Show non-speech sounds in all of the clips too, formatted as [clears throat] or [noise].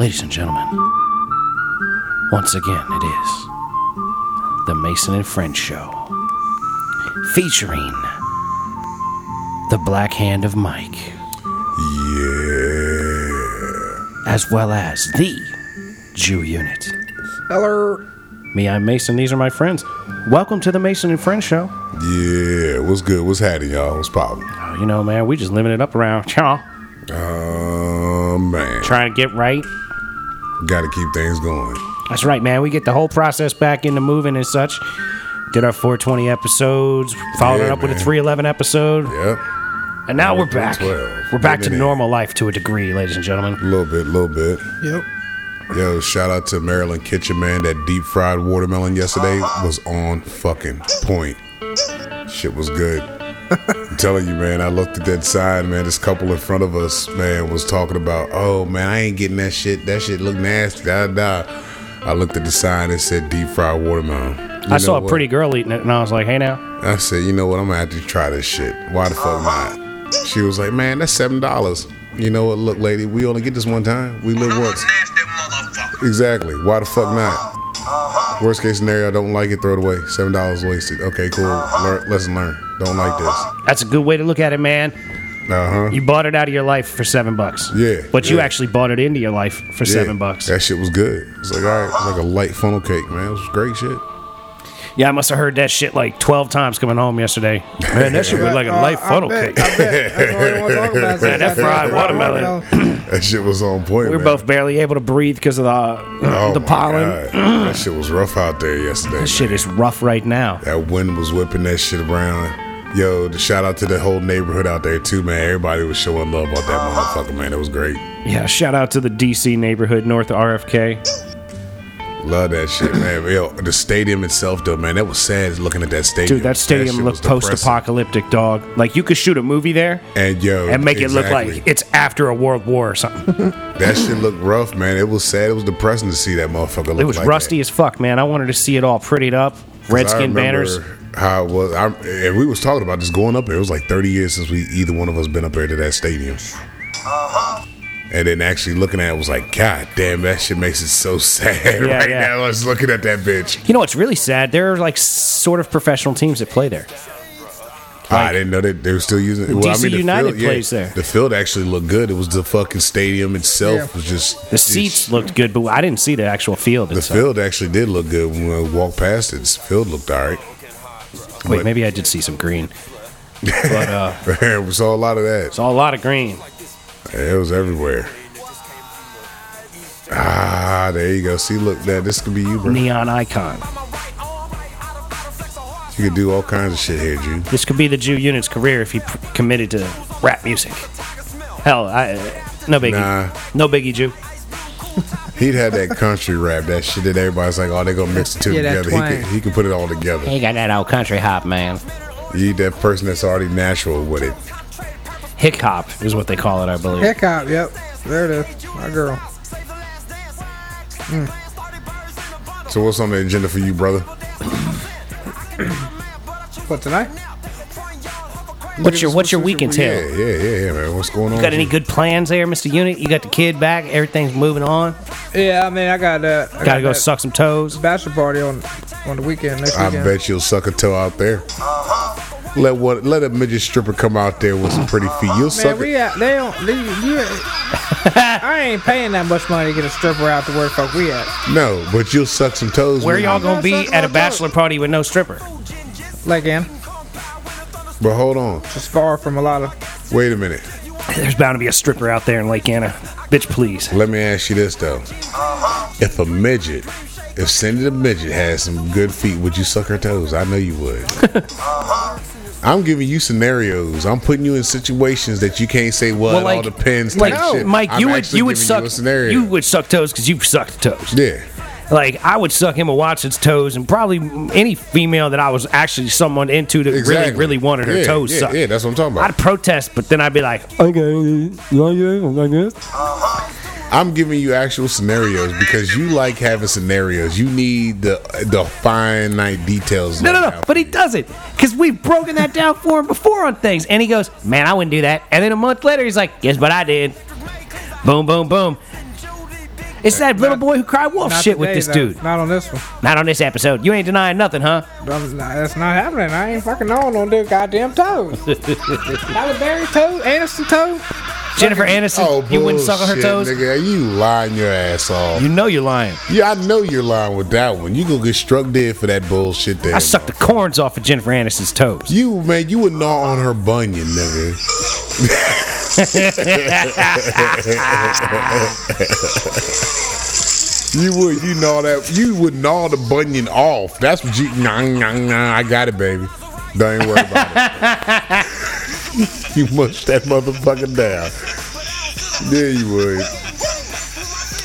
Ladies and gentlemen, once again it is the Mason and Friends Show featuring the Black Hand of Mike Yeah. as well as the Jew Unit. Hello. Me, I'm Mason. These are my friends. Welcome to the Mason and Friends Show. Yeah. What's good? What's happening, y'all? What's poppin'? Oh, you know, man, we just living it up around y'all, Oh, man. trying to get right. Gotta keep things going. That's right, man. We get the whole process back into moving and such. Did our 420 episodes, followed it Yeah, up with a 311 episode, Yep. and now we're back. 312. We're back to Getting in. normal life to a degree, ladies and gentlemen. A little bit, a little bit. Yep. Yo, shout out to Maryland Kitchen, man. That deep fried watermelon yesterday ah. was on fucking point. Shit was good. I'm telling you, man. I looked at that sign, man. This couple in front of us, man, was talking about, oh man, I ain't getting that shit. That shit look nasty. Da da. I looked at the sign and said deep fried watermelon. You I saw a what? pretty girl eating it, and I was like, hey, now. I said, you know what? I'm gonna have to try this shit. Why the fuck not? She was like, man, that's seven dollars. You know what? Look, lady, we only get this one time. We live once. Exactly. Why the fuck not? Worst case scenario, I don't like it, throw it away. Seven dollars wasted. Okay, cool. Learn, lesson learned. Don't like this. That's a good way to look at it, man. Uh huh. You bought it out of your life for seven bucks. Yeah, But you yeah. actually bought it into your life for seven bucks. That shit was good. It's like all right, it's like a light funnel cake, man. It was great shit. Yeah, I must have heard that shit like 12 times coming home yesterday. [laughs] Man, that shit was like a Uh, light I funnel bet- cake. I bet. That's all I want to talk about. [laughs] Man, that fried watermelon. [clears throat] [laughs] That shit was on point. We were man. both barely able to breathe because of the, Oh the pollen. That shit was rough out there yesterday. This shit is rough right now. That wind was whipping that shit around. Yo, the shout out to the whole neighborhood out there too, man. Everybody was showing love about that motherfucker, man. It was great. Yeah, shout out to the DC neighborhood north of RFK. Love that shit, man. [clears throat] Yo, the stadium itself, though, man, that was sad looking at that stadium. Dude, that stadium shit looked post-apocalyptic, dog. Like you could shoot a movie there And yo, and make it look like it's after a world war or something. [laughs] that shit looked rough, man. It was sad. It was depressing to see that motherfucker. Look it was like rusty that. as fuck, man. I wanted to see it all prettied up, redskin banners. How it was? I, and we was talking about this going up there. It was like thirty years since we either one of us been up there to that stadium. Uh-huh. And then actually looking at it was like, God damn, that shit makes it so [laughs] sad Yeah, right yeah. now. I was looking at that bitch. You know what's really sad? There are like sort of professional teams that play there. I didn't know that they were still using it. DC the United field, yeah, plays there. The field actually looked good. It was the fucking stadium itself Yeah. was just The seats looked good, but I didn't see the actual field. The itself. field actually did look good when we walked past it. The field looked all right. Wait, maybe I did see some green. But [laughs] uh, [laughs] we saw a lot of that. saw a lot of green. It was everywhere. Ah, there you go. See, look, that this could be you, bro. Neon icon. You could do all kinds of shit here, Jude. This could be the Jew unit's career if he pr- committed to rap music. Hell, I, no biggie. Nah. No biggie, Jew. [laughs] He'd had that country rap, that shit that everybody's like, oh, they're gonna mix the two Yeah, together. He can, he could put it all together. He got that old country hop, man. You need that person that's already natural with it. Hick hop is what they call it, I believe. Heck up. Yep. There it is. My girl. So what's on the agenda for you, brother? [coughs] What tonight? What's your What's your week Yeah, entail? yeah, yeah, yeah, man. What's going on? You Got any good plans there, Mr. Unit? You got the kid back. Everything's moving on. Yeah, I mean, I got uh, I Got to go that suck some toes. bachelor party on on the weekend next week. I weekend. bet you'll suck a toe out there. Let what? Let a midget stripper come out there with some pretty feet. You'll Man, suck we it. at, they don't. They, you, [laughs] I ain't paying that much money to get a stripper out to where the fuck we at. No, but you'll suck some toes. Where man. y'all gonna be at a my bachelor party with no stripper? Like, in But hold on. just far from a lot of. Wait a minute. There's bound to be a stripper out there in Lake Anna. Bitch, please. Let me ask you this though: If a midget, if Cindy the midget has some good feet, would you suck her toes? I know you would. [laughs] I'm giving you scenarios. I'm putting you in situations that you can't say, "Well, Well, it all like, depends." like type shit. Mike, I'm you would you would suck a scenario. you would suck toes because you've sucked toes. yeah. Like I would suck Emma Watson's toes, and probably any female that I was actually someone into that really Exactly. really wanted her yeah, toes yeah, sucked. Yeah, that's what I'm talking about. I'd protest, but then I'd be like, okay, like this, like this. I'm giving you actual scenarios because you like having scenarios. You need the the finite details. No, no, no. But he doesn't. Because we've broken that down for him before on things. And he goes, Man, I wouldn't do that. And then a month later, he's like, Guess what I did? Boom, boom, boom. It's that little boy who cried wolf Not shit with this though. dude. Not on this one. Not on this episode. You ain't denying nothing, huh? That's not, that's not happening. I ain't fucking knowing on their goddamn toes. [laughs] Halle Berry toe, Anderson toe. Jennifer Aniston, Oh, you wouldn't suck on her bullshit, toes? Nigga, you lying your ass off. You know you're lying. yeah, I know you're lying with that one. You gonna get struck dead for that bullshit there. I sucked the corns off of Jennifer Aniston's toes. You man, you would gnaw on her bunion, nigga. [laughs] you would, you know that you would gnaw the bunion off. That's what you. Nah, nah, nah, I got it, baby. Don't worry about it. [laughs] [laughs] you mush that motherfucker down. There you would.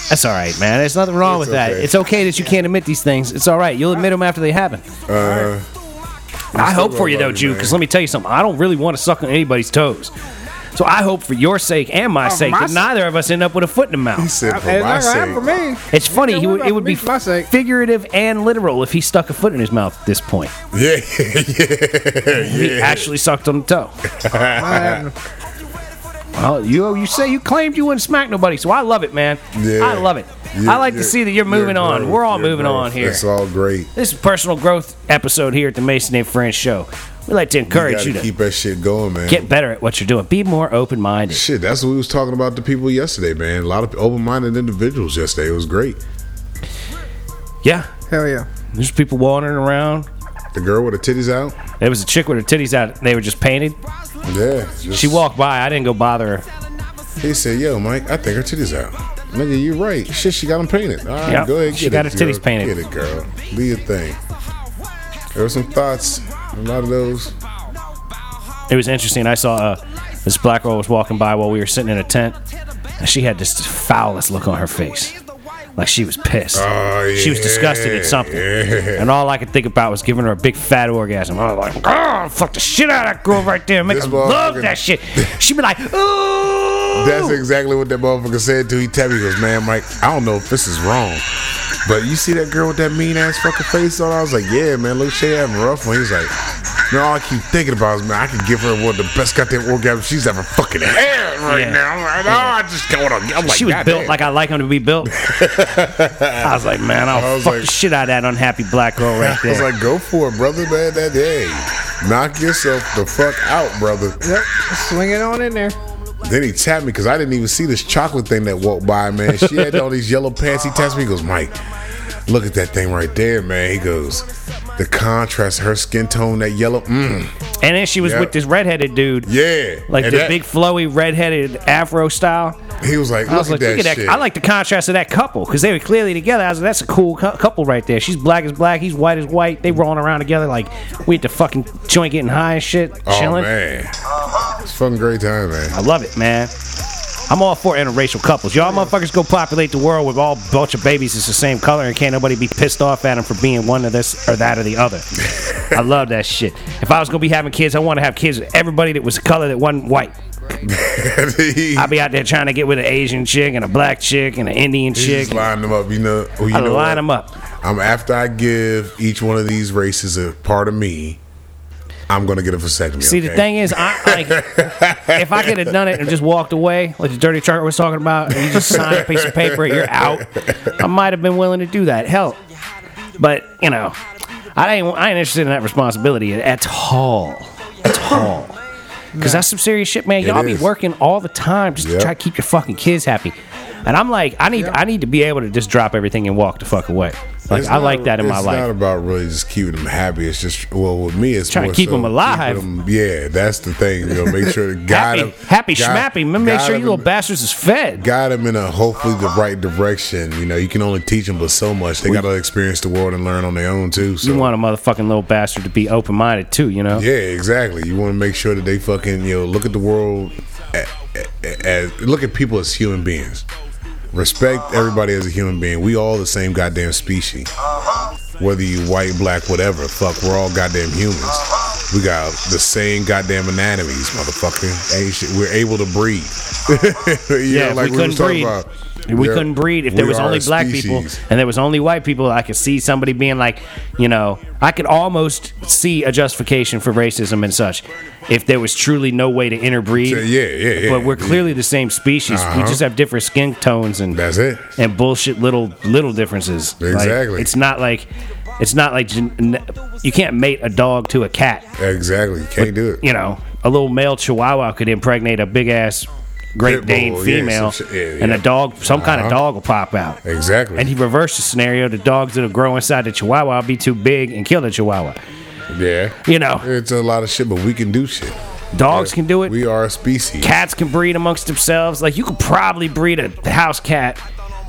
That's all right, man. There's nothing wrong It's with that. okay. It's okay that you can't admit these things. It's all right. You'll admit them after they happen. Uh, I hope for you though, love Jew, because let me tell you something. I don't really want to suck on anybody's toes. So I hope for your sake and my Oh, sake my that s- neither of us end up with a foot in the mouth. he mouth. said It's for not my gonna for sake. me. It's funny. He would, it would be my sake. figurative and literal if he stuck a foot in his mouth at this point. [laughs] Yeah, He yeah, actually sucked on the toe. [laughs] Not. Well, you you say you claimed you wouldn't smack nobody, so I love it, man. Yeah. I love it. You- I like to see that you're moving you're on. growth, We're all you're moving on here. It's all great. This is a personal growth episode here at the Mason and Friends Show. We like to encourage gotta you, to keep that shit going, man. get better at what you're doing. Be more open minded. Shit, that's what we was talking about to people yesterday, man. A lot of open-minded individuals yesterday. It was great. Yeah, Hell yeah. there's people wandering around. The girl with her titties out. There was a chick with her titties out. They were just painted. Yeah. just- She walked by. I didn't go bother her. He said, "Yo, Mike, I think her titties out." Nigga, you're right. Shit, she got them painted. All right, Yep, go ahead. she got it, her titties girl. painted. Get it, girl. Do your thing. There were some thoughts. A lot of those. It was interesting. I saw uh, this black girl was walking by while we were sitting in a tent, and she had this foulest look on her face, like she was pissed. Oh, She was disgusted at something, Yeah. and all I could think about was giving her a big fat orgasm. I was like, "Oh, fuck the shit out of that girl right there, make This her love that shit." She'd be like, [laughs] "Ooh." That's exactly what that motherfucker said to. He tapped me. He goes, "Man, Mike, I don't know if this is wrong, but you see that girl with that mean ass fucking face on?" I was like, "Yeah, man, look, she having a rough one." He's like, "Man, all I keep thinking about is man, I could give her one of the best goddamn orgasms she's ever fucking had right Yeah. now." I'm like, "Oh, I just don't want to." I'm like, she was "God built damn." like I like him to be built. [laughs] I was like, man, I'll I was fuck like- the shit out of that unhappy black girl right there. I was like, "Go for it, brother, man. That day, knock yourself the fuck out, brother." Yep. Swing it on in there. Then he tapped me because I didn't even see this chocolate thing that walked by, man. She had all these yellow pants. He taps me. He goes, Mike, look at that thing right there, man. He goes, the contrast, her skin tone, that yellow. Mm, and then she was Yep. with this redheaded dude, yeah. like And the that- big flowy redheaded afro style. He was like, I was like, that look at that. shit. I like the contrast of that couple because they were clearly together. I was like, that's a cool cou- couple right there. She's black as black. He's white as white. They rolling around together like we at the fucking joint getting high and shit, oh, chilling. man. It's a fucking great time, man. I love it, man. I'm all for interracial couples. Y'all motherfuckers go populate the world with all bunch of babies that's the same color and can't nobody be pissed off at them for being one of this or that or the other. [laughs] I love that shit. If I was gonna be having kids, I want to have kids with everybody that was a color that wasn't white. [laughs] I'd be out there trying to get with an Asian chick and a black chick and an Indian chick. just line them up, you know. Well, you I know line what? them up. I'm after I give each one of these races a part of me. I'm gonna get it for a vasectomy. See, the thing is, I like [laughs] if I could have done it and just walked away, like the dirty chart was talking about, and you just sign a piece of paper, you're out. I might have been willing to do that. Hell, but you know, I ain't I ain't interested in that responsibility at all, at all. Because that's some serious shit, man. It Y'all be working all the time just Yep. to try to keep your fucking kids happy. And I'm like, I need I need to be able to just drop everything and walk the fuck away. Like It's I not- like that in my life. it's not about really just keeping them happy. It's just well with me, it's Trying to keep them alive. keeping 'em- yeah, that's the thing. You know, make sure to [laughs] guide happy, them, happy guide- schmappy. Make sure you little bastards is fed. guide them in a hopefully the right direction. You know, you can only teach them but so much. They got to experience the world and learn on their own too. So You want a motherfucking little bastard to be open minded too, you know? yeah, exactly. You want to make sure that they fucking you know look at the world as, as look at people as human beings. Respect everybody as a human being. We all the same goddamn species. Whether you white, black, whatever, fuck, we're all goddamn humans. We got the same goddamn anatomies, motherfucker. We're able to breathe. [laughs] Yeah, know, if we couldn't breathe, We Yeah. couldn't breed if there was only black people and there was only white people. I could see somebody being like, you know, I could almost see a justification for racism and such if there was truly no way to interbreed. Yeah, yeah, yeah. But we're clearly the same species. We Uh-huh. just have different skin tones and That's it. and bullshit little little differences. Like, Exactly. it's not like it's not like you can't mate a dog to a cat. Exactly. You can't do it. You know, a little male Chihuahua could impregnate a big ass Great Pit bull, Dane yeah, female, some shit, yeah, and a dog, some kind of Uh-huh. dog will pop out. Exactly. And he reversed the scenario: the dogs that'll grow inside the Chihuahua will be too big and kill the Chihuahua. yeah. You know, It's a lot of shit, but we can do shit. dogs can do it. We are a species. Cats can breed amongst themselves. Like you could probably breed a house cat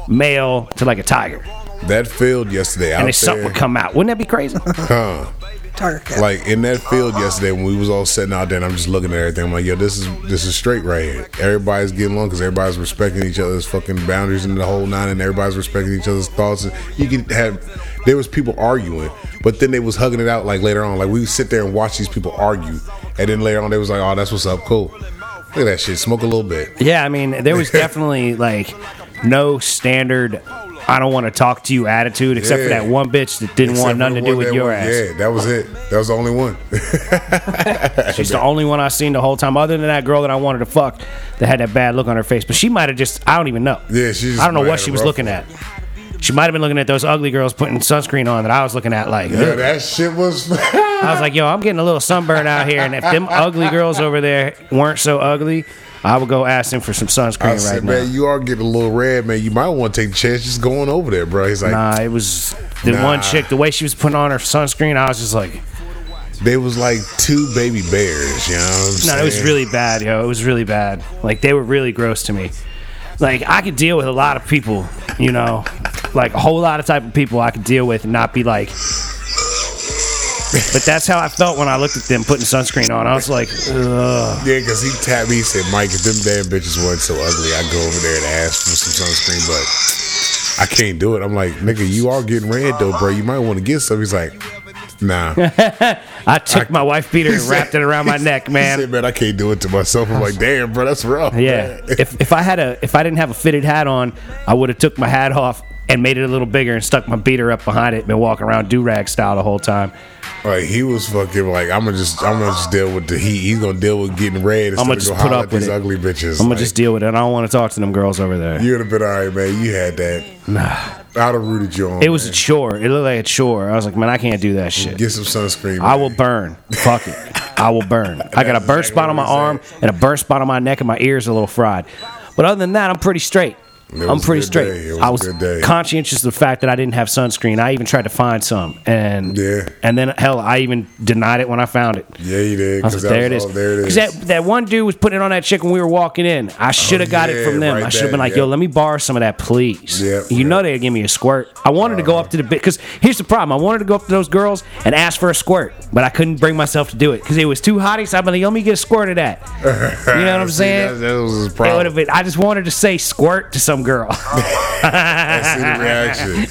male to like a tiger, That failed yesterday out and then something there, would come out. Wouldn't that be crazy? [laughs] huh? Tiger cat. Like in that field yesterday when we was all sitting out there, and I'm just looking at everything. I'm like, yo, this is this is straight right here. Everybody's getting along because everybody's respecting each other's fucking boundaries and the whole nine, and everybody's respecting each other's thoughts. You can have there was people arguing, but then they was hugging it out like later on. Like we would sit there and watch these people argue, and then later on they was like, oh, that's what's up, cool. Look at that shit. Smoke a little bit. Yeah, I mean, there was definitely like no standard. I don't want to talk to you attitude, except for that one bitch that didn't Except want nothing to do with your was- ass. Yeah, that was it. That was the only one. [laughs] She's the only one I seen the whole time, other than that girl that I wanted to fuck that had that bad look on her face. But she might have just, I don't even know. Yeah, she just I don't know what she was looking one. at. She might have been looking at those ugly girls putting sunscreen on that I was looking at like, yeah, that shit was. [laughs] I was like, yo, I'm getting a little sunburn out here. And if them ugly girls over there weren't so ugly, I would go ask him for some sunscreen I right said, now. man, you are getting a little red, man. You might want to take the chance just going over there, bro. He's like, Nah, it was the Nah. one chick, the way she was putting on her sunscreen, I was just like, they was like two baby bears, you know what I'm no, it was really bad, yo. It was really bad. Like, they were really gross to me. Like, I could deal with a lot of people, you know, like a whole lot of type of people I could deal with and not be like, but that's how I felt when I looked at them putting sunscreen on. I was like, ugh. Yeah, because he tapped me. He said, Mike, if them damn bitches weren't so ugly, I'd go over there and ask for some sunscreen, but I can't do it. I'm like, nigga, you are getting red, though, bro. You might want to get some. He's like, nah. [laughs] I took my wife beater and said- wrapped it around my neck, man. said, man, I can't do it to myself. I'm like, damn, bro, that's rough. Yeah. if if I had a if I didn't have a fitted hat on, I would have took my hat off and made it a little bigger and stuck my beater up behind it and been walking around do rag style the whole time. Like he was fucking like I'm gonna just I'm gonna just deal with the heat. He's gonna deal with getting red. Instead of just put up with these it. ugly bitches. I'm gonna Like, just deal with it. I don't want to talk to them girls over there. You would have been all right, man. You had that. I'd have rooted you on. It was a chore. It looked like a chore. I was like, man, I can't do that shit. Get some sunscreen. I man. will burn. Fuck it. I will burn. I got a burn spot on my arm and a burn spot on my neck, and my ears a little fried. But other than that, I'm pretty straight. It I'm pretty straight. It I was conscientious of the fact that I didn't have sunscreen. I even tried to find some, and Yeah. and then hell, I even denied it when I found it. Yeah, you did. I was like, there it was is. all- There it Because that, that one dude was putting it on that chick when we were walking in. I oh, should have got it from them. right I should have been like, yeah. yo, let me borrow some of that, please. Yeah, you yeah. know they'd give me a squirt. I wanted to go up to the bit because here's the problem. I wanted to go up to those girls and ask for a squirt, but I couldn't bring myself to do it because it was too hot. So be like, let me get a squirt of that. You know what I'm [laughs] See, saying? That, that was his It would problem. have been. I just wanted to say squirt to some girl. I see the reaction. he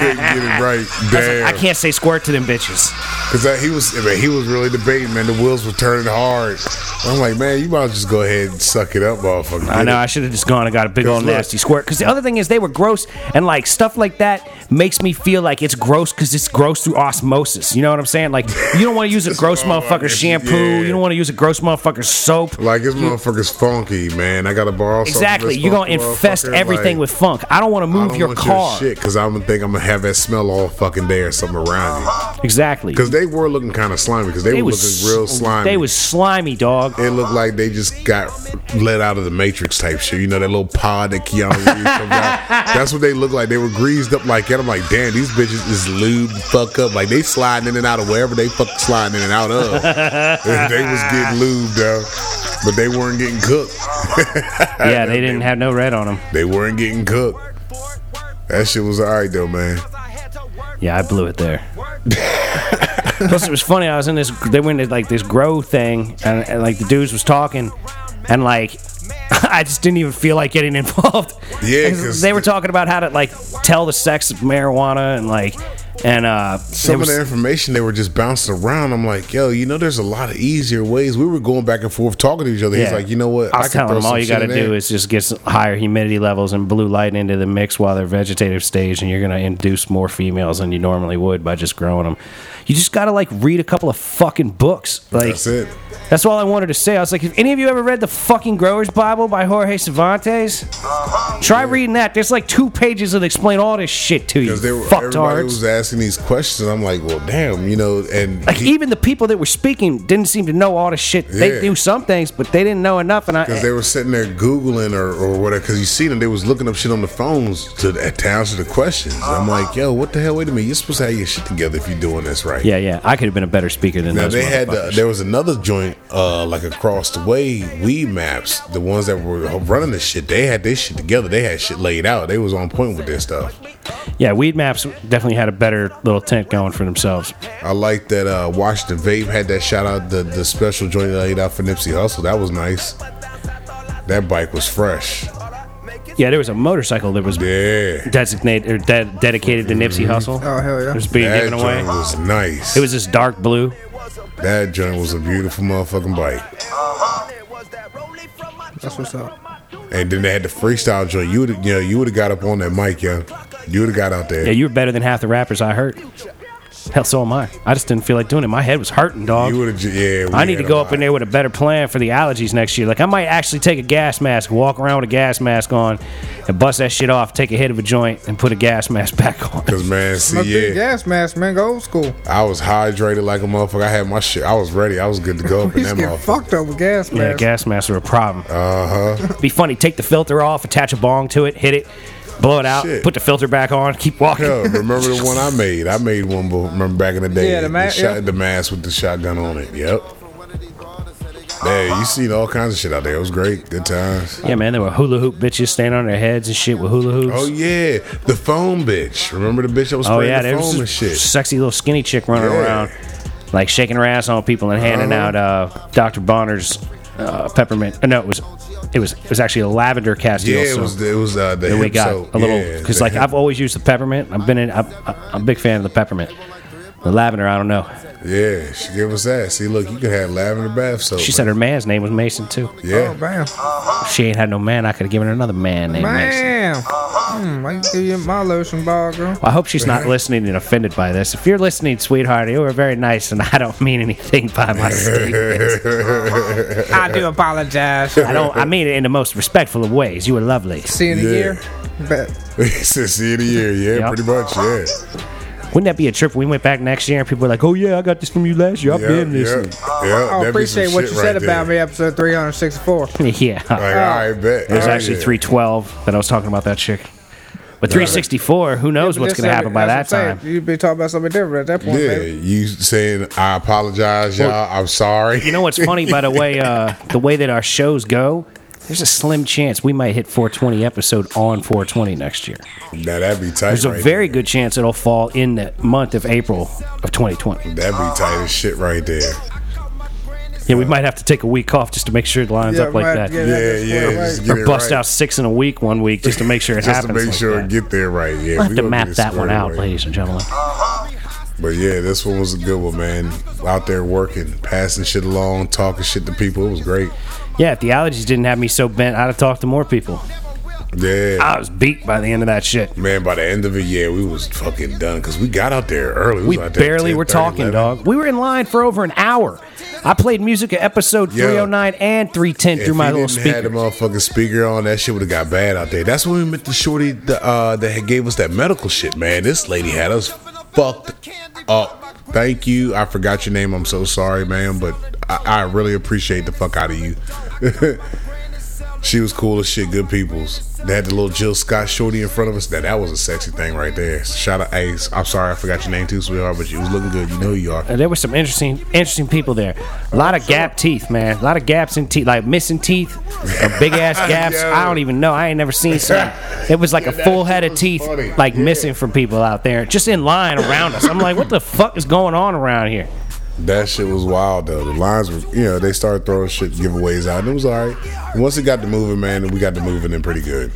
couldn't get it right. Damn. I can't say squirt to them bitches. Because he was, I mean, he was really debating, man. The wheels were turning hard. I'm like, man, you might just go ahead and suck it up, motherfucker. I know. I should have just gone and got a big old look- nasty squirt. Because the other thing is they were gross, and like stuff like that makes me feel like it's gross because it's gross through osmosis. You know what I'm saying? Like you don't want to use a [laughs] gross motherfucker shampoo. yeah. You don't want to use a gross motherfucker soap. Like this motherfucker's funky, man. I gotta borrow something. Exactly. You're gonna infest everything Like, with funk. I don't want to move your car. shit because I'm gonna think I'm gonna have that smell all fucking day or something around you. Exactly. Because they were looking kind of slimy. Because they, They were was looking real slimy. They was slimy, dog. It looked like they just got let out of the Matrix type shit. You know that little pod that Keanu Reeves comes out. [laughs] That's what they look like. They were greased up like that. I'm like, damn, these bitches is lubed fuck up. Like they sliding in and out of wherever they fuck sliding in and out of. [laughs] they was getting lubed though, but they weren't getting cooked. [laughs] Yeah, they didn't have no red on them. They weren't getting cooked. That shit was alright though, man. Yeah, I blew it there. Plus, it was funny. I was in this. They went to like this grow thing, and, and like the dudes was talking, and like [laughs] I just didn't even feel like getting [laughs] involved. Yeah, Because 'cause they were talking about how to like tell the sex of marijuana and like And uh, Some there of the information they were just bouncing around. I'm like, yo, you know, there's a lot of easier ways. We were going back and forth talking to each other. He's like, you know what? I was could telling throw all you got to do is just get some higher humidity levels and blue light into the mix while they're vegetative stage, and you're going to induce more females than you normally would by just growing them. You just got to like read a couple of fucking books. Like That's it. That's all I wanted to say. I was like, if any of you ever read the fucking Growers Bible by Jorge Cervantes, try reading that. There's like two pages that explain all this shit to you. Because they were everybody Fucktards. was asking these questions. I'm like, well, damn, you know, and Like he- even the people that were speaking didn't seem to know all the shit. They knew some things, but they didn't know enough. And I, Because they were sitting there Googling or, or whatever. Because you see them, they was looking up shit on the phones to, to answer the questions. I'm like, yo, what the hell? Wait a minute. You're supposed to have your shit together if you're doing this right. yeah, yeah, I could have been a better speaker than Now those they had motherfuckers. there was another joint uh, like across the way, Weed Maps, the ones that were running this shit. They had this shit together. They had shit laid out. They was on point with their stuff. yeah, Weed Maps definitely had a better little tent going for themselves. I like that uh, Washington Vape had that shout out the the special joint they laid out for Nipsey Hussle. That was nice. That bike was fresh. Yeah, there was a motorcycle that was Yeah. designated or de- dedicated to Nipsey Hussle. Oh hell It yeah! was being That given away. joint was nice. It was this dark blue. that joint was a beautiful motherfucking bike. That's what's up. And then they had the freestyle joint. You would you know you would have got up on that mic, yo. You would have got out there. Yeah, you were better than half the rappers I heard. Hell, so am I. I just didn't feel like doing it. My head was hurting, dog. You would have yeah. I need to go up lot. in there with a better plan for the allergies next year. Like I might actually take a gas mask, walk around with a gas mask on, and bust that shit off. Take a hit of a joint and put a gas mask [laughs] back on. Cause man, see, Must be the yeah, gas mask, man. Go old school. I was hydrated like a motherfucker. I had my shit. I was ready. I was good to go up We [laughs] in used that motherfucker. fucked up with gas Yeah, masks. gas masks are a problem. Uh huh. Be funny. Take the filter off, attach a bong to it, hit it, blow it out, Shit. put the filter back on, keep walking. Yo, remember the one I made? I made one. Remember back in the day? Yeah, the ma- shot, yeah. the mask with the shotgun on it. Yep. Yeah, you seen all kinds of shit out there. It was great. Good times. Yeah, man, there were hula hoop bitches standing on their heads and shit with hula hoops. Oh yeah, the foam bitch. Remember the bitch that was Oh, spraying yeah, the there foam was and shit. sexy little skinny chick running Yeah. around, like shaking her ass on people and handing Uh-huh. out uh, Dr. Bronner's uh, peppermint. uh, no, it was it was it was actually a lavender castile. Yeah, it soap was it was uh, the that we got soap. a little because the like hip- I've always used the peppermint. I've been in. I'm, I'm a big fan of the peppermint. The lavender, I don't know. yeah, she gave us that. See, look, you could have lavender bath soap. She said her man's name was Mason too. Oh yeah. bam, She ain't had no man. I could have given her another man named Mason. Bam. I give you my lotion bar, girl. Well, I hope she's not listening and offended by this. If you're listening, sweetheart, you were very nice, and I don't mean anything by my statement. [laughs] I do apologize. I don't. I mean it in the most respectful of ways. You were lovely. See you in a Yeah. year. Bet. [laughs] See you in a year. Yeah, Yep. pretty much. Yeah. Wouldn't that be a trip? We went back next year, and people were like, "Oh yeah, I got this from you last year. I've Yeah, been yeah, listening." yeah. I appreciate what you said about me, episode 364. [laughs] Yeah, Like, I uh, bet. it was actually 312 that I was talking about that chick. But 364, who knows what's going to happen by that time? You'd be talking about something different at that point, Yeah, baby. you saying I apologize, y'all. I'm sorry. You know what's funny by the way, [laughs] uh, the way that our shows go. There's a slim chance we might hit 420 episode on 420 next year. Now that'd be tight. There's a right very good chance it'll fall in the month of April of 2020. That'd be tight as shit right there. Yeah, we might have to take a week off just to make sure it lines Yeah, up like that. get Yeah, yeah. right. Or bust right. out six in a week one week just to make sure it happens. Just to make sure that. it get there right. Yeah, We'll have we to gonna map that one out, away. ladies and gentlemen. But yeah, this one was a good one, man. Out there working, passing shit along, talking shit to people. It was great. Yeah, if the allergies didn't have me so bent, I'd have talked to more people. Yeah. I was beat by the end of that shit. Man, by the end of it, yeah, we was fucking done because we got out there early. We was out there barely 10, were 30, talking, 11. dog. We were in line for over an hour. I played music at episode Yo. 309 and 310 If through my little didn't have the motherfucking speaker on, that shit would have got bad out there. That's when we met the shorty the, uh, that had gave us that medical shit, man. This lady had us fucked up. Thank you. I forgot your name. I'm so sorry, man, but I, I really appreciate the fuck out of you. [laughs] she was cool as shit, good peoples. They had the little Jill Scott shorty in front of us. That that was a sexy thing right there. Shout out Ace. I'm sorry I forgot your name too, sweetheart, but you was looking good. You know who you are. And there were some interesting, interesting people there. A lot of gap teeth, man. A lot of gaps in teeth, like missing teeth, big ass [laughs] gaps. Yo. I don't even know. I ain't never seen [laughs] some. It was like a full head of teeth, funny. like Yeah. missing from people out there, just in line around us. I'm like, what the fuck is going on around here? That shit was wild though. The lines were, you know, they started throwing shit giveaways out, and it was all right. And once it got to moving, man, we got to moving in pretty good.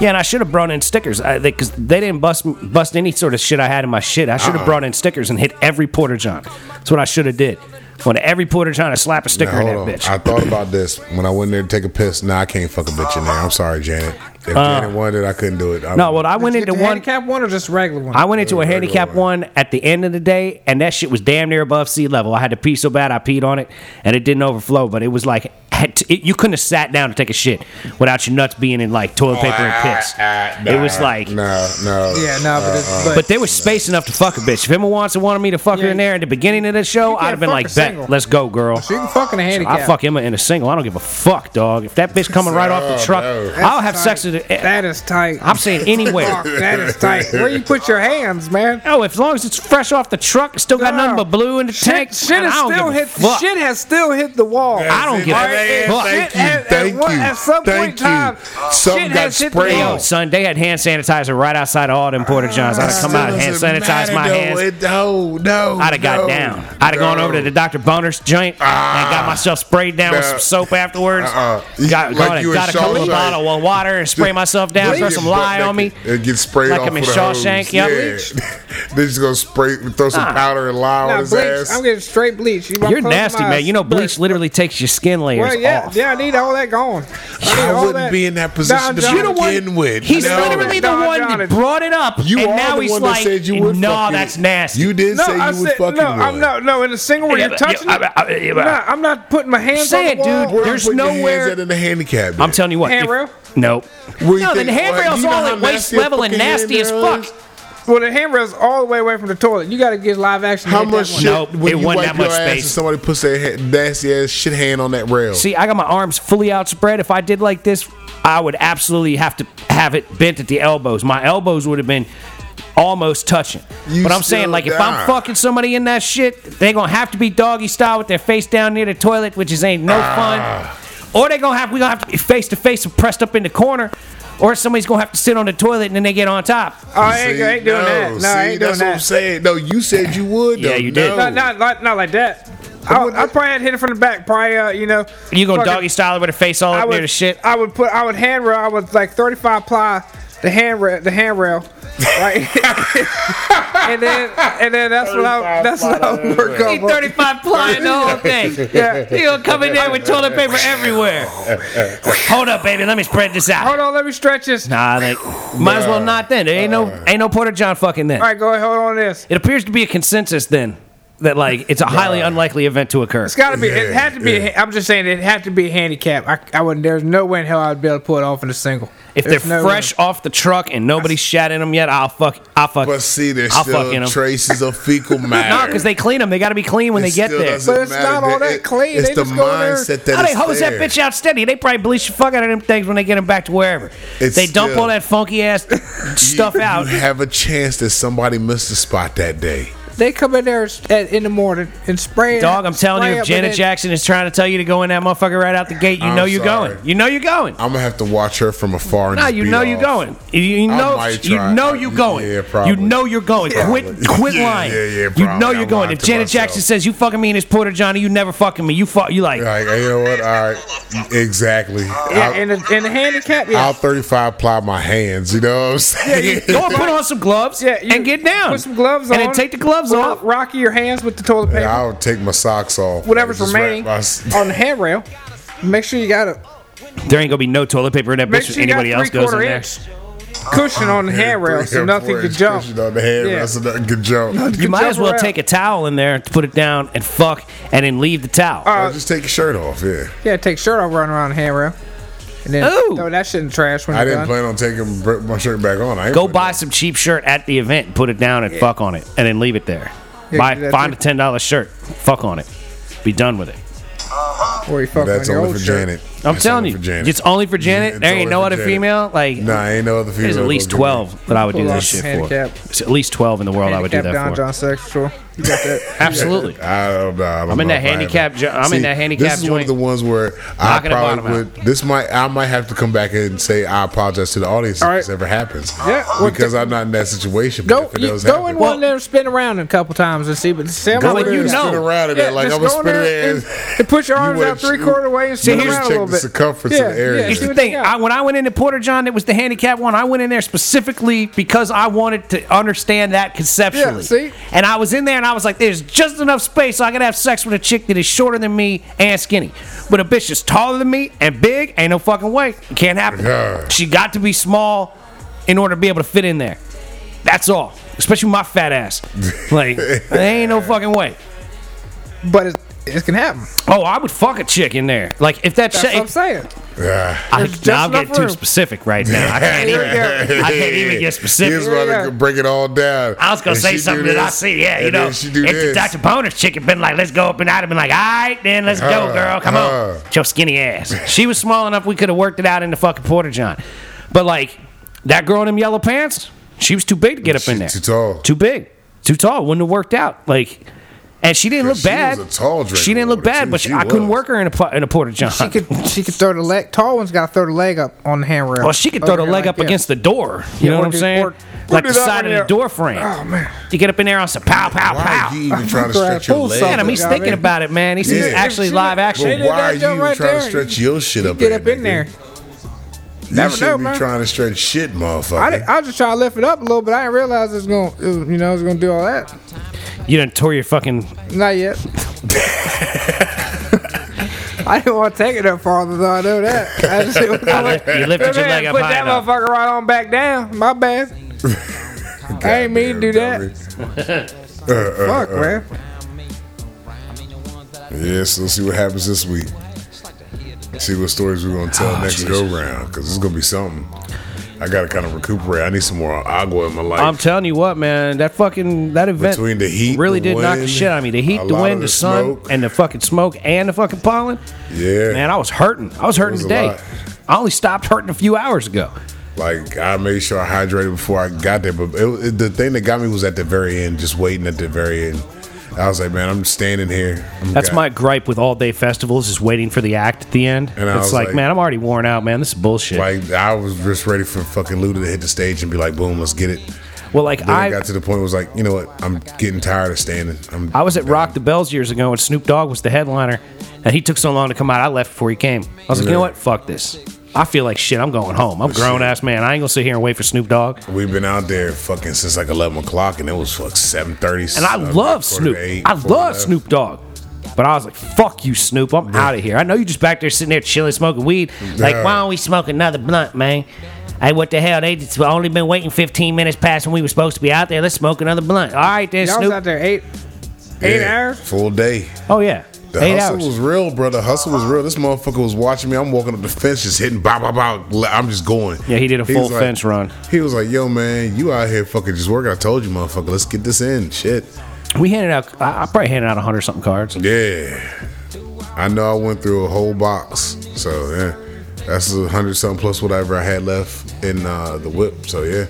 Yeah, and I should have brought in stickers because they, they didn't bust bust any sort of shit I had in my shit. I should have uh-huh. brought in stickers and hit every porta john. That's what I should have did. When every porta trying to slap a sticker Now, in that hold on. bitch. I thought about this when I went there to take a piss. Nah, I can't fuck a bitch in there. I'm sorry, Janet. If Janet wanted, I couldn't do it. I Uh, no, well, I went into get one. handicap one or just regular one? I went into a handicap one. one at the end of the day, and that shit was damn near above sea level. I had to pee so bad I peed on it, and it didn't overflow. But it was like had to, it, you couldn't have sat down to take a shit without your nuts being in like toilet paper and piss. It was like. no, no. yeah, no, but, it's, but, But there was space enough to fuck a bitch. If Emma Watson wanted me to fuck her in there at the beginning of the show, I'd have been fuck like, a "Bet, let's go, girl." she can fuck in a handicap. I'll fuck Emma in a single. I don't give a fuck, dog. If that bitch coming right off the Oh, truck, no. I'll have tight. sex with it. That is tight. I'm saying anywhere. Fuck, that is tight. Where you put your hands, man? Oh, as long as it's fresh off the truck, it's still got nothing but blue in the tank. Shit, shit has I don't still give a hit. fuck. Shit has still hit the wall. I don't give a Right? fuck. Shit Thank you, at- at thank one- you, At some point in you. time, Something got has hit the sprayed. Yo, son, they had hand sanitizer right outside of all them Porta ah, johns. I'd have come out and hand sanitize my hands. no, no. I'd have got no, down. I'd have gone over to the Dr. Bronner's joint ah. and got myself sprayed down with some soap afterwards. Uh-uh. Got, Like gone and you in got a couple of Shawshank. bottle of water and spray myself down, throw some lye on me. It gets sprayed Like off I'm in with a hose. Shawshank, yep. Yeah. [laughs] they just gonna spray, throw some ah. powder and lye on his ass. I'm getting straight bleach. You- I'm You're nasty, man. You know, bleach literally takes your skin layers Well, yeah, off. yeah. I need all that gone. I, I wouldn't be in that position Don to John- You one- begin with. He's No. literally the Don one John that is- brought it up, You and now he's like, that said you would "No, fuck that's nasty." You did No, say you I would said fucking no. I'm not. No, in the single where Yeah, you're touching yeah, it. I- I- yeah, but- Nah, I'm not putting my hands Say on it, the wall. dude. Where There's you putting your nowhere- hands at in the handicap. I'm telling you what. if- Handrail? Nope. No, the think- handrail's all at waist level and nasty as fuck. Is? Well, the handrail's all the way away from the toilet. You got to get live action. to How hit that much shit? Nope, when it you wasn't wipe that your much ass space. and somebody puts their ha- nasty ass shit hand on that rail? See, I got my arms fully outspread. If I did like this, I would absolutely have to have it bent at the elbows. My elbows would have been almost touching. You but I'm saying, still like, if die. I'm fucking somebody in that shit, they're gonna have to be doggy style with their face down near the toilet, which is ain't no Ah. fun. Or they gonna have we gonna have to be face to face and pressed up in the corner. Or somebody's gonna have to sit on the toilet and then they get on top. Oh, I ain't, See, I ain't doing no, that. No, see, I ain't doing that's what I'm that. saying. No, you said you would. Yeah, though. you did. No. Not, not, like, not like that. I, would- I probably had hit it from the back. Probably, uh, you know. You gonna fucking- doggy style it with a face all I up would, near the shit. I would put. I would handrail. I would like 35 ply the handrail. The handrail. Right. [laughs] and then and then that's what I. That's what I would work He on. 35 plying the whole thing. [laughs] Yeah. He gonna come in there with toilet paper everywhere. Hold up, baby. Let me spread this out. Hold on. Let me stretch this. Nah, they, might as well not then. There ain't no ain't no Porta John fucking then. All right. Go ahead. Hold on to this. It appears to be a consensus then that like it's a highly unlikely event to occur. It's got to be. it Yeah, had to be. yeah. A, I'm just saying it had to be a handicap. I, I wouldn't. There's no way in hell I'd be able to pull it off in a single. If There's they're no fresh way. off the truck and nobody's shat in them yet, I'll fuck. I'll fuck. But see, there's I'll fuck in still 'em. traces of fecal [laughs] matter. no, because they clean them. They got to be clean when It they get there. doesn't But it's matter. not all that clean. It's They the just go there- mindset that How they it's hose that there. bitch out steady? They probably bleach the fuck out of them things when they get them back to wherever. It's they dump still- all that funky ass [laughs] stuff out. You have a chance that somebody missed a spot that day. They come in there at, in the morning and spray. it- Dog, I'm telling you, if Janet then- Jackson is trying to tell you to go in that motherfucker right out the gate, you I'm know you're sorry. going. You know you're going. I'm gonna have to watch her from afar. And No, just you know off. you're going. You, you know you know you're going. Yeah, probably. You know you're going. Quit quit Yeah, lying. yeah, yeah, you know you're I'm going. If Janet myself. Jackson says you fucking me and his Porta Johnny, you never fucking me. You fuck. You like. Like, you know what? All right, exactly. Yeah, I'll, in the, in the handicap. Yeah. I'll 35 ply my hands. You know what I'm saying? you Go and put on some gloves yeah, you and get down. Put some gloves and on. then take the gloves Rock- off. Rocky your hands with the toilet paper. Yeah, I'll take my socks off. whatever's Just wrap remaining my [laughs] s- on the handrail. Make sure you got a There ain't gonna be no toilet paper in that make bitch. sure if you got anybody else goes in quarter there. inch cushion on the handrail so Three [laughs] or nothing four could inch jump. cushion On the handrail, Yeah. so nothing could jump. You might jump as well around. take a towel in there to put it down and fuck, and then leave the towel. Uh, Or just take your shirt off. Yeah. Yeah, take shirt off, run around the handrail, and then Ooh. throw that shit in the trash when I you're didn't done. plan on taking br- my shirt back on. I ain't Go putting buy it some cheap shirt at the event, and put it down, and fuck on it, and then leave it there. Yeah, buy do that find a too. ten dollar shirt, fuck on it, be done with it. Or you fuck That's on your only old for shirt. Janet. I'm That's telling only you, for Janet. it's only for Janet. It's there ain't only no for other Janet. female. Like Nah, ain't no other female. there's at least gonna do twelve that I would do Pull this off shit handicap. for. It's at least twelve in the world I would do Handicap that Don for. John sex sure. You got that? [laughs] Absolutely. it. I don't know. I don't I'm in know that if I handicap have jo- I'm in that handicap This is one of joint. the ones where I Knocking the probably bottom would. This might. I might have to come back and say I apologize to the audience All if right. this ever happens. Yeah, well, because I'm not in that situation. But Go, if it you, does go happen, in one there and spin around a couple times and see. But see, I'm Go gonna and do you know. spin around in Yeah, that like just I'm a go in spinner there ass. and, and put your arms wanna out three quarter way and See, spin here's around a check little the circumference of the area. Yeah, Here's see the thing. got. I, when I went into Porta John, it was the handicap one. I went in there specifically because I wanted to understand that conceptually. Yeah, see? And I was in there and I was like, there's just enough space so I could have sex with a chick that is shorter than me and skinny. But a bitch is taller than me and big, ain't no fucking way. It can't happen. Yeah. She got to be small in order to be able to fit in there. That's all. Especially my fat ass. [laughs] Like, there ain't no fucking way. But it, it can happen. Oh, I would fuck a chick in there. Like, if that That's chick. what I'm saying. Yeah. I, There's just now I'm getting too room. specific right now. I can't even, I can't even get specific. He's about Yeah. to break it all down. I was gonna And say she something do that I this, see. Yeah, you and know, then she do if this. the Dr. Bronner's chick had been like, "Let's go up and out," I'd been like, "All right, then let's go, Uh, girl. Come uh. on, With your skinny ass." She was small enough we could have worked it out in the fucking porta john, but like that girl in them yellow pants, she was too big to get up in there. too tall. Too big. Too tall. Wouldn't have worked out. Like. And she didn't look She bad. was a tall drink she didn't look water, bad, too. but She I couldn't work her in a in a porta john. She could she could throw the leg. Tall one's got to throw the leg up on the handrail. Well, she could throw Over the leg like up this. against the door. You Yeah, know what I'm saying? or- like the side of the there. door frame. Oh man. You get up in there on some pow, pow, Why pow. are you even trying to Grab stretch your pull leg? something. Man, he's thinking about it, man. He's Yeah. actually live But action. They did why are you even trying to stretch your shit up Get there, up in nigga? There. You Never shouldn't know, be man. trying to stretch shit, motherfucker. I, di- I was just trying to lift it up a little bit. I didn't realize it's gonna, it was, you know, it's gonna do all that. You done tore your fucking. Not yet. [laughs] I didn't want to take it up farther, though. I know that. I just [laughs] You lifted your leg up put high that enough. motherfucker right on back down. My bad. [laughs] I ain't mean to do that. Fuck, man. Yeah, so let's see what happens this week. See what stories we're gonna tell Oh, next Jesus. go round, because it's gonna be something. I gotta kind of recuperate. I need some more agua in my life. I'm telling you what, man. That fucking that event Between the heat, really the did knock the shit out of me. The heat, the wind, the, the sun, and the fucking smoke and the fucking pollen. yeah, Man, I was hurting. I was hurting was today. I only stopped hurting a few hours ago. like I made sure I hydrated before I got there. But it, it- the thing that got me was at the very end, just waiting at the very end. I was like, man, I'm standing here. I'm That's my gripe with all day festivals is waiting for the act at the end. And I it's like, like- man, I'm already worn out, man. This is bullshit. Like I was just ready for fucking Luda to hit the stage and be like, boom, let's get it. well, like Then I, got to the point where it was like, you know what? I'm getting tired of standing. I'm, I was at Rock the Bells years ago, and Snoop Dogg was the headliner, and he took so long to come out. I left before he came. I was like, you know what? Fuck this. I feel like shit. I'm going home. I'm a grown ass man. I ain't gonna sit here and wait for Snoop Dogg. We've been out there fucking since like 11 o'clock, and it was like 7:30. And I uh, love Snoop. eight, I love. Snoop Dogg. But I was like, fuck you, Snoop. I'm out of here. I know you just back there sitting there chilling, smoking weed. Like, Yeah. why don't we smoke another blunt, man? Hey, what the hell? They just only been waiting 15 minutes past when we were supposed to be out there. Let's smoke another blunt. All right, then, Y'all was Snoop. out there eight, eight Yeah, hours. full day. Oh, yeah. The Eight hustle hours. was real, brother. Hustle was real. This motherfucker was watching me. I'm walking up the fence, just hitting, bow, bow, bow. I'm just going. Yeah, he did a full like- fence run. He was like, "Yo, man, you out here fucking just working." I told you, motherfucker. Let's get this in. Shit. We handed out, I I probably handed out 100 something cards. Yeah. I know I went through a whole box. So yeah, that's a hundred something plus whatever I had left in uh, the whip. So yeah.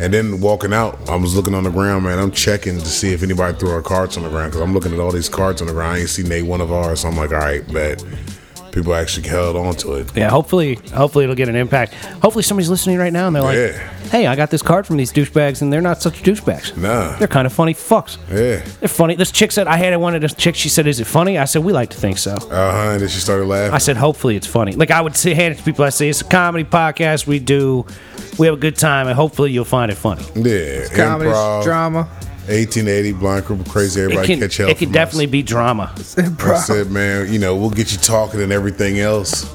And then walking out, I was looking on the ground, man. I'm checking to see if anybody threw our cards on the ground because I'm looking at all these cards on the ground. I ain't seen a one of ours. So I'm like, all right, bet. People actually held on to it. Yeah, hopefully, hopefully it'll get an impact. Hopefully somebody's listening right now and they're like, Yeah. "Hey, I got this card from these douchebags, and they're not such douchebags. Nah. they're kind of funny fucks. Yeah. They're funny." This chick said, "I had one of this chick." She said, "Is it funny?" I said, "We like to think so." Uh huh. And then she started laughing. I said, "Hopefully it's funny." Like I would say, hand it to people. I say, "It's a comedy podcast. We do, we have a good time, and hopefully you'll find it funny." yeah. Comedy, Improv. drama. 1880, blind cripple, crazy. Everybody can, catch hell. it can from definitely us. be drama. [laughs] I said, man, you know, we'll get you talking and everything else.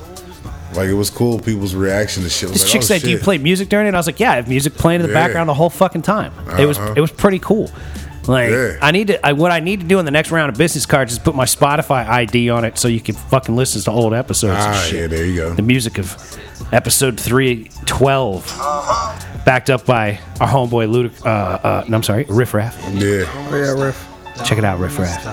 Like it was cool. People's reaction to shit. Was This like, chick oh, said, "Do you play music during it?" I was like, "Yeah, I have music playing in the Yeah. background the whole fucking time." It was Uh-huh. it was pretty cool. Like Yeah. I need to, I, what I need to do in the next round of business cards is put my Spotify ID on it so you can fucking listen to old episodes and Ah, shit. yeah, there you go. The music of episode three twelve, backed up by our homeboy Ludic. Uh, uh, no, I'm sorry, Riff Raff. Yeah, Oh, yeah, riff. Check it out, Riff Raff.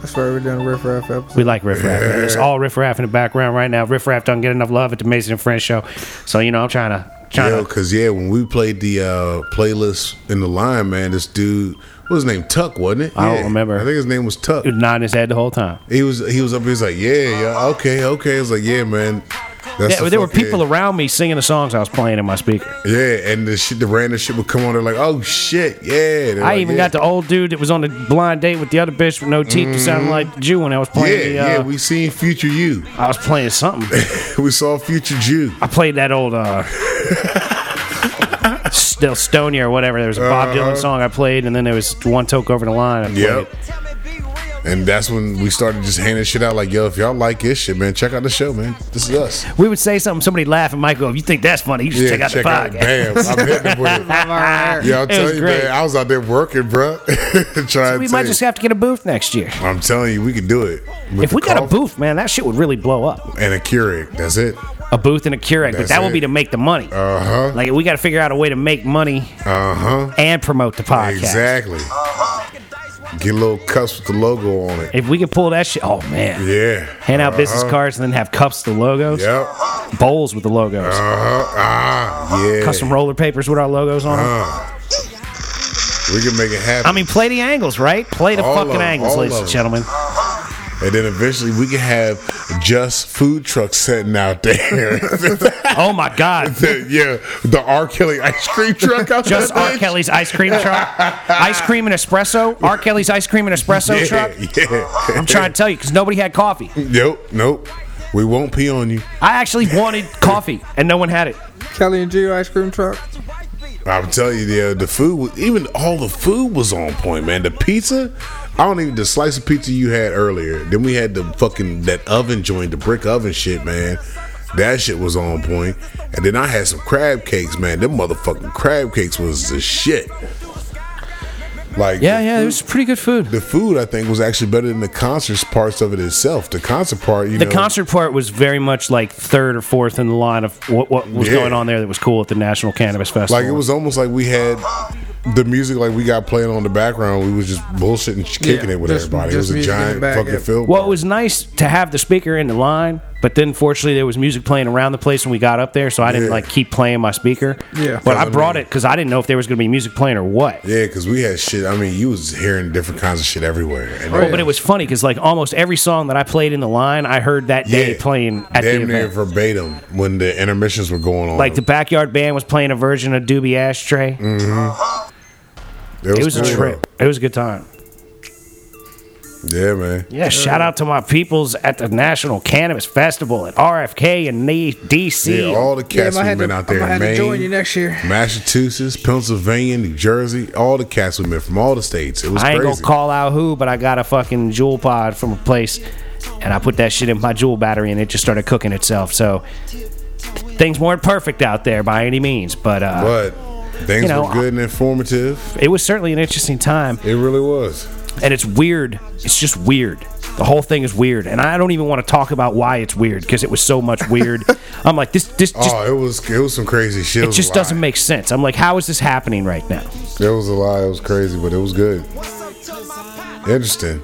That's why we're doing riff raff episode. We like Riff Raff. man. It's all Riff Raff in the background right now. Riff Raff doesn't get enough love at the Mason and Friends show, so you know I'm trying to trying yo, to. cause yeah, when we played the uh, playlist in the line, man, this dude, what was his name? Tuck, wasn't it? I don't Yeah. remember. I think his name was Tuck. Nodding his head the whole time. He was he was up. He was like, yeah, yeah, okay, okay. I was like, yeah, man. That's Yeah, the there were people around me singing the songs I was playing in my speaker. Yeah, and the shit, the random shit would come on. They're like, "Oh shit, yeah." They're I like, even yeah. got the old dude that was on the blind date with the other bitch with no teeth who sounded like the Jew when I was Yeah, playing the. Uh, yeah, we seen Future You. I was playing something. [laughs] we saw Future Jew. I played that old uh [laughs] Still Stonia or whatever. There was a Bob Dylan song I played, and then there was one toke over the line. I played. Yep. And that's when we started just handing shit out like, yo, if y'all like this shit, man, check out the show, man. This is us. We would say something, somebody laugh, and Mike go, "If you think that's funny, you should check out the podcast." Bam. [laughs] I'm hitting them with it. Yeah, I'll It tell you, great. man. I was out there working, bro. [laughs] Trying we to. might just have to get a booth next year. I'm telling you, we can do it. With If the we got a booth, man, that shit would really blow up. and a Keurig, that's it. A booth and a Keurig, but That's that would be to make the money. Uh huh. Like we got to figure out a way to make money Uh huh. and promote the podcast. Exactly. Get little cups with the logo on it. If we could pull that shit, oh man. Yeah. Hand out business Uh-huh. cards and then have cups with the logos, Yep. Bowls with the logos, huh. Ah, yeah. custom roller papers with our logos on them. Uh, we can make it happen. I mean, play the angles, right? Play the All fucking of angles, ladies and 'em. gentlemen. And then eventually we can have just food trucks sitting out there. [laughs] Oh my God. yeah, the R. Kelly ice cream truck out Just there. R. Kelly's ice cream truck. Ice cream and espresso. R. Kelly's ice cream and espresso yeah, truck. Yeah. I'm trying to tell you because nobody had coffee. Nope, nope. We won't pee on you. I actually wanted coffee and no one had it. Kelly and G ice cream truck. I'm telling you, the uh, the food, was, even all the food was on point, man. The pizza, I don't even the slice of pizza you had earlier. Then we had the fucking that oven joint, the brick oven shit, man. That shit was on point. And then I had some crab cakes, man. Them motherfucking crab cakes was the shit. Like Yeah, yeah, it was pretty good food. the food I think was actually better than the concert parts of it itself. The concert part, you The know, concert part was very much like third or fourth in the line of what, what was Yeah. going on there that was cool at the National Cannabis Festival. like it was almost like we had the music like we got playing on the background. We was just bullshitting, kicking Yeah, it with just- everybody. It was a music in the giant back, fucking yeah. field. Well, it was nice to have the speaker in the line, but then fortunately there was music playing around the place when we got up there, so I didn't Yeah. like keep playing my speaker. Yeah. But I I brought mean- it because I didn't know if there was going to be music playing or what. Yeah, because we had shit. I mean, you was hearing different kinds of shit everywhere. And Oh, but it was funny because like almost every song that I played in the line, I heard that day Yeah. playing at the damn near event. verbatim when the intermissions were going on. Like the backyard band was playing a version of Doobie Ashtray. Mm-hmm. Uh-huh. It was a cool, trip. It was a good time. Yeah, man. Yeah, shout out to my peoples at the National Cannabis Festival at RFK in DC. Yeah, all the cats I we've had been to, out there I in had to join you next year. Massachusetts, Pennsylvania, New Jersey, all the cats we met from all the states. It was I ain't crazy. gonna call out who, but I got a fucking Juul pod from a place, and I put that shit in my Juul battery, and it just started cooking itself. So things weren't perfect out there by any means, but uh, but things You know, were good and informative. it was certainly an interesting time. It really was. And it's weird. It's just weird. The whole thing is weird, and I don't even want to talk about why it's weird because it was so much weird. [laughs] I'm like, this, this oh, just, oh, it was it was some crazy shit. it was just doesn't make sense. I'm like, how is this happening right now? It was a lie. It was crazy, but it was good. Interesting.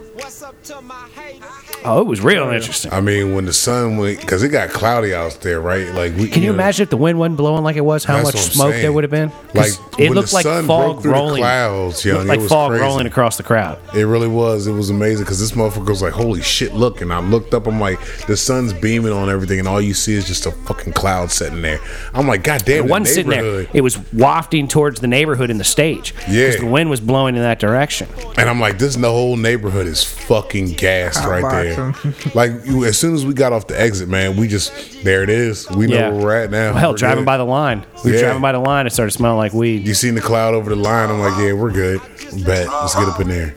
Oh, it was real interesting. I mean, when the sun went, because it got cloudy out there, right? Like, we Can you know, imagine if the wind wasn't blowing like it was? How much what I'm smoke there would have been? Like it looked like fog rolling. clouds, young, looked it like fog crazy. rolling across the crowd. It really was. It was amazing because this motherfucker was like, "Holy shit!" Look, and I looked up. I'm like, the sun's beaming on everything, and all you see is just a fucking cloud sitting there. I'm like, God damn, It the wasn't sitting there. It was wafting towards the neighborhood in the stage. Yeah. the wind was blowing in that direction. And I'm like, this the whole neighborhood is fucking gassed Hot right there. Boxing. [laughs] like you, as soon as we got off the exit, man, we just there it is. We know Yeah. where we're at now. Well, hell, We're driving good. by the line. We were Yeah. driving by the line. It started smelling like weed. You seen the cloud over the line? I'm like, yeah, we're good. Bet. Let's get up in there.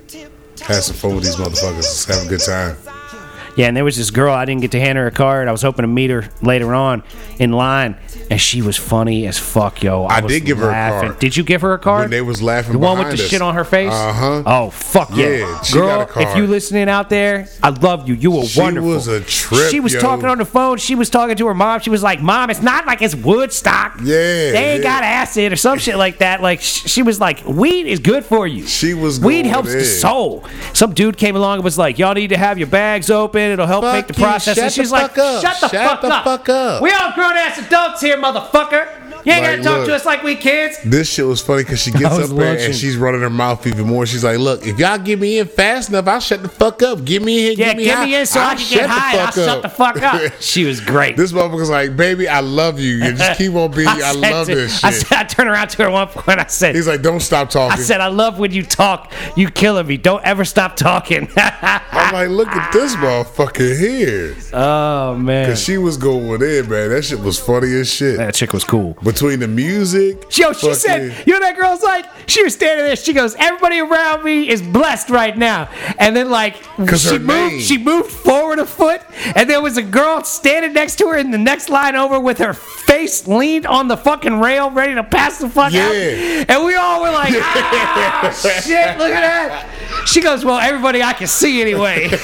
Have some fun with these motherfuckers. Let's have a good time. Yeah, and there was this girl. I didn't get to hand her a card. I was hoping to meet her later on in line, and she was funny as fuck, yo. I was did give her a card. Did you give her a card? When they was laughing The one with behind the us. shit on her face? Uh-huh. Oh, fuck yeah. Yeah, she Girl, got a card. if you listening out there, I love you. You were She wonderful. was a trip, She was yo. talking on the phone. She was talking to her mom. She was like, Mom, it's not like it's Woodstock. Yeah, They ain't yeah. got acid or some shit like that. Like, she was like, Weed is good for you. She was Weed helps the soul. Some dude came along and was like, Y'all need to have your bags open. It'll help Fuck make the you. process. Shut and she's the like, fuck up. Shut the, fuck up. Shut fuck, the up. fuck up. We all grown ass adults here, motherfucker. You ain't Like, gotta talk look. to us like we kids. This shit was funny because she [laughs] gets up there watching. and she's running her mouth even more. She's like, "Look, if y'all get me in fast enough, I'll shut the fuck up. Get me in here, Yeah, get me, get high. me in so I I'll can shut get the high. I'll fuck shut the fuck up. [laughs] She was great. this motherfucker's like, "Baby, I love you. You just keep on being. [laughs] I, said love to- this I shit." said, I turned around to her one point. I said, He's like, "Don't stop talking." I said, I love when you talk. You killing me. Don't ever stop talking. I'm like, "Look at this motherfucker here." oh man, Cause she was going in, man. That shit was funny as shit. that chick was cool. Between the music, Yo, she fucking- said, you know that girl's like, she was standing there. She goes, everybody around me is blessed right now. And then like, she moved, name. she moved forward a foot, and there was a girl standing next to her in the next line over with her face leaned on the fucking rail, ready to pass the fuck out. And we all were like, [laughs] ah, shit, look at that. She goes, well, everybody I can see anyway. [laughs]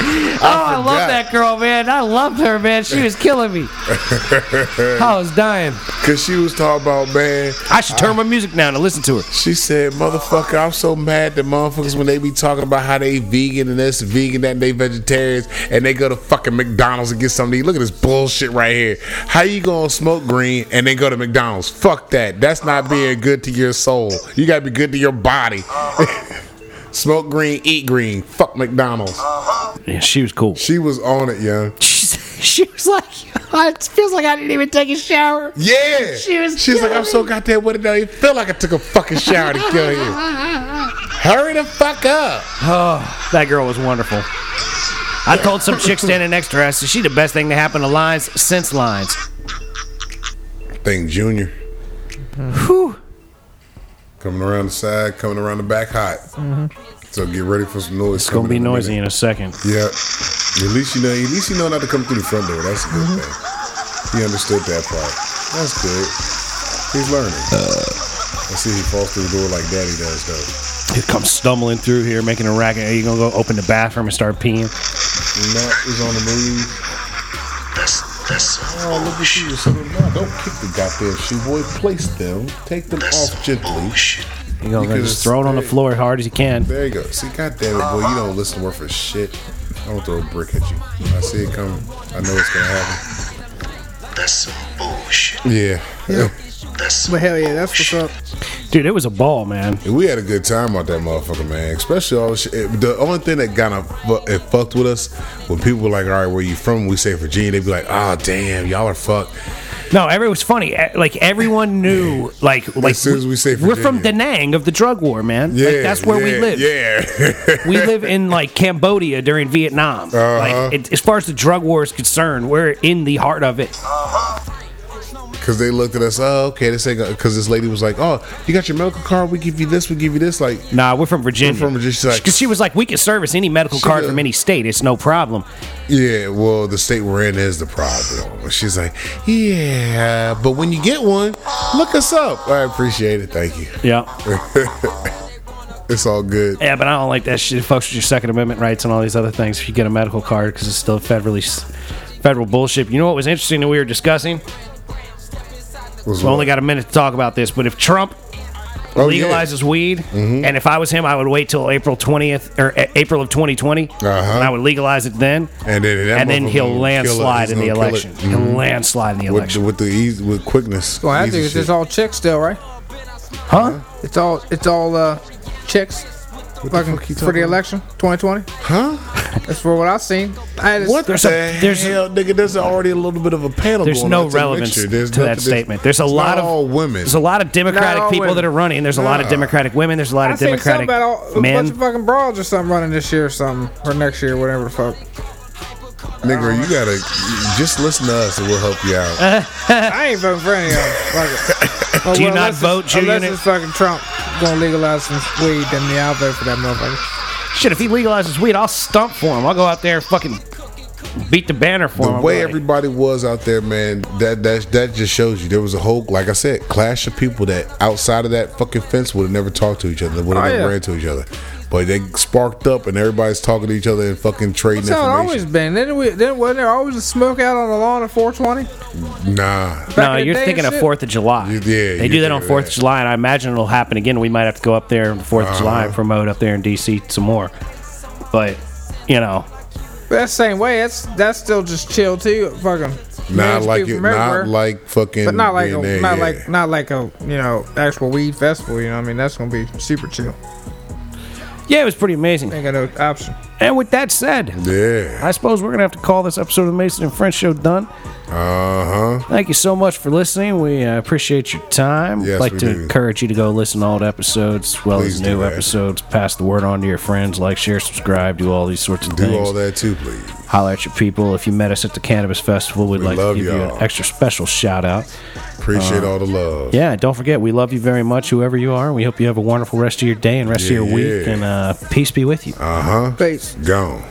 [laughs] oh, I, love that girl, man. I loved her, man. She was killing me. [laughs] I was dying. Cause she was talking about, man. I should turn my music down and listen to her. She said, "Motherfucker, I'm so mad that motherfuckers when they be talking about how they vegan and this vegan that and they vegetarians and they go to fucking McDonald's and get something to eat. Look at this bullshit right here. How you gonna smoke green and then go to McDonald's? Fuck that. That's not being good to your soul. You gotta be good to your body. [laughs] smoke green, eat green. Fuck McDonald's. Yeah, she was cool. She was on it, young. [laughs] She, she was like, [laughs] it feels like I didn't even take a shower. Yeah. She was She's like, killing I'm so goddamn what it don't even feel like I took a fucking shower to kill you. Hurry the fuck up. Oh, That girl was wonderful. I told some chick standing next to her, I said, she the best thing to happen to Lines since Lines. Think Junior. Whew. Coming around the side, coming around the back hot. Mm-hmm. So get ready for some noise. It's going to be noisy in a second. Yeah. At least you know. At least you know not to come through the front door. That's a good mm-hmm. thing. He understood that part. That's good. He's learning. Uh. Let's see he falls through the door like Daddy does, though. He comes stumbling through here, making a racket. Are you going to go open the bathroom and start peeing? Matt is on the move. Oh, look at you. So no, don't kick the goddamn shoe, boy. Place them. Take them off gently. You going to just throw it on the floor as hard as you can. There you go. See, goddamn it, boy. You don't listen to word for shit. I don't throw a brick at you. I see it coming. I know it's gonna happen. That's some bullshit. Yeah. That's Some But hell yeah, that's what's up. Dude, it was a ball, man. We had a good time out that motherfucker, man. Especially all the shit. it- The only thing that kind of fu- it fucked with us when people were like, "All right, where you from?" We say Virginia. They'd be like, "Oh, damn, y'all are fucked." No, every was funny. Like everyone knew, like like soon as we say we're from Da Nang of the drug war, man. Yeah, like, that's where we live. Yeah. we [laughs] live in like Cambodia during Vietnam. Uh-huh. Like it, as far as the drug war is concerned, we're in the heart of it. Because they looked at us, oh, okay. They say, because this lady was like, oh, you got your medical card? We give you this, we give you this. Like, Nah, we're from Virginia. We're from Virginia. She's like- because she was like, we can service any medical She card from any state. It's no problem. yeah, well, the state we're in is the problem. She's like, yeah, but when you get one, look us up. I appreciate it. Thank you. Yeah, [laughs] It's all good. yeah, but I don't like that shit. It fucks with your Second Amendment rights and all these other things if you get a medical card because it's still federally federal bullshit. You know what was interesting that we were discussing? Was We only got a minute to talk about this, but if Trump Oh, yeah. Mm-hmm. legalizes weed, and if I was him, I would wait till April twentieth or uh, April of 2020, Uh-huh. and I would legalize it then, And then, and then he'll gonna kill it. landslide in the gonna kill election. He'll Mhm. landslide in the With, election. with the ease, with quickness. Well, I think it's just all chicks still, right? huh? It's all it's all uh chicks. What the Fucking fuck for the election, 2020. Huh? That's for what I've seen. I had What There's the a- there's- hell, nigga? There's already a little bit of a panel. There's going no on. Relevance mixture. There's to that nothing- statement. There's a it's lot not of all women. There's a lot of Democratic people women. that are running. There's a lot of Democratic women. There's a lot I of seen something Democratic about all, a bunch men. of fucking broads or something running this year or something or next year, whatever the fuck. Nigga, you gotta just listen to us and we'll help you out. [laughs] I ain't voting for any of them. Fuck it. Well, Do you well, not unless vote, it's- Junior? Unless it's fucking Trump gonna legalize some weed, then yeah, I'll vote for that motherfucker. Shit, if he legalizes weed, I'll stump for him. I'll go out there and fucking beat the banner for the him. I'll way like, everybody was out there, man, that that that just shows you there was a whole, like I said, clash of people that outside of that fucking fence would have never talked to each other, would have Oh, never yeah. ran to each other. But they sparked up and everybody's talking to each other and fucking trading That's how it information. always been. Didn't we? Didn't wasn't there always a smoke out on the lawn at 420? Nah, Back No, in the you're day thinking and of shit? Fourth of July. You- yeah, they you're do that on thinking Fourth of July, and I imagine it'll happen again. We might have to go up there on Fourth of July and Uh-huh. promote up there in DC some more. But you know, That same way, that's that's still just chill too. Fucking Not manage like people it, from everywhere. not like fucking. but not like being a, there, not yeah. like not like a you know actual weed festival. You know, what I mean that's gonna be super chill. Yeah, it was pretty amazing. Ain't got no option. And with that said, Yeah. I suppose we're gonna have to call this episode of the Mason and French Show done. Uh huh. Thank you so much for listening. We uh, appreciate your time. Yes, like we to do. encourage you to go listen to old episodes as well Please as do new that. episodes. Pass the word on to your friends. Like, share, subscribe, do all these sorts of Do things. Do all that too, please. Holler at your people. If you met us at the Cannabis Festival, we'd We like to give you y'all. an extra special shout out. Appreciate all the love. Uh, Yeah, don't forget, we love you very much, whoever you are. We hope you have a wonderful rest of your day and rest Yeah, of your week. yeah. And uh, peace be with you. Uh huh. Peace. Gone.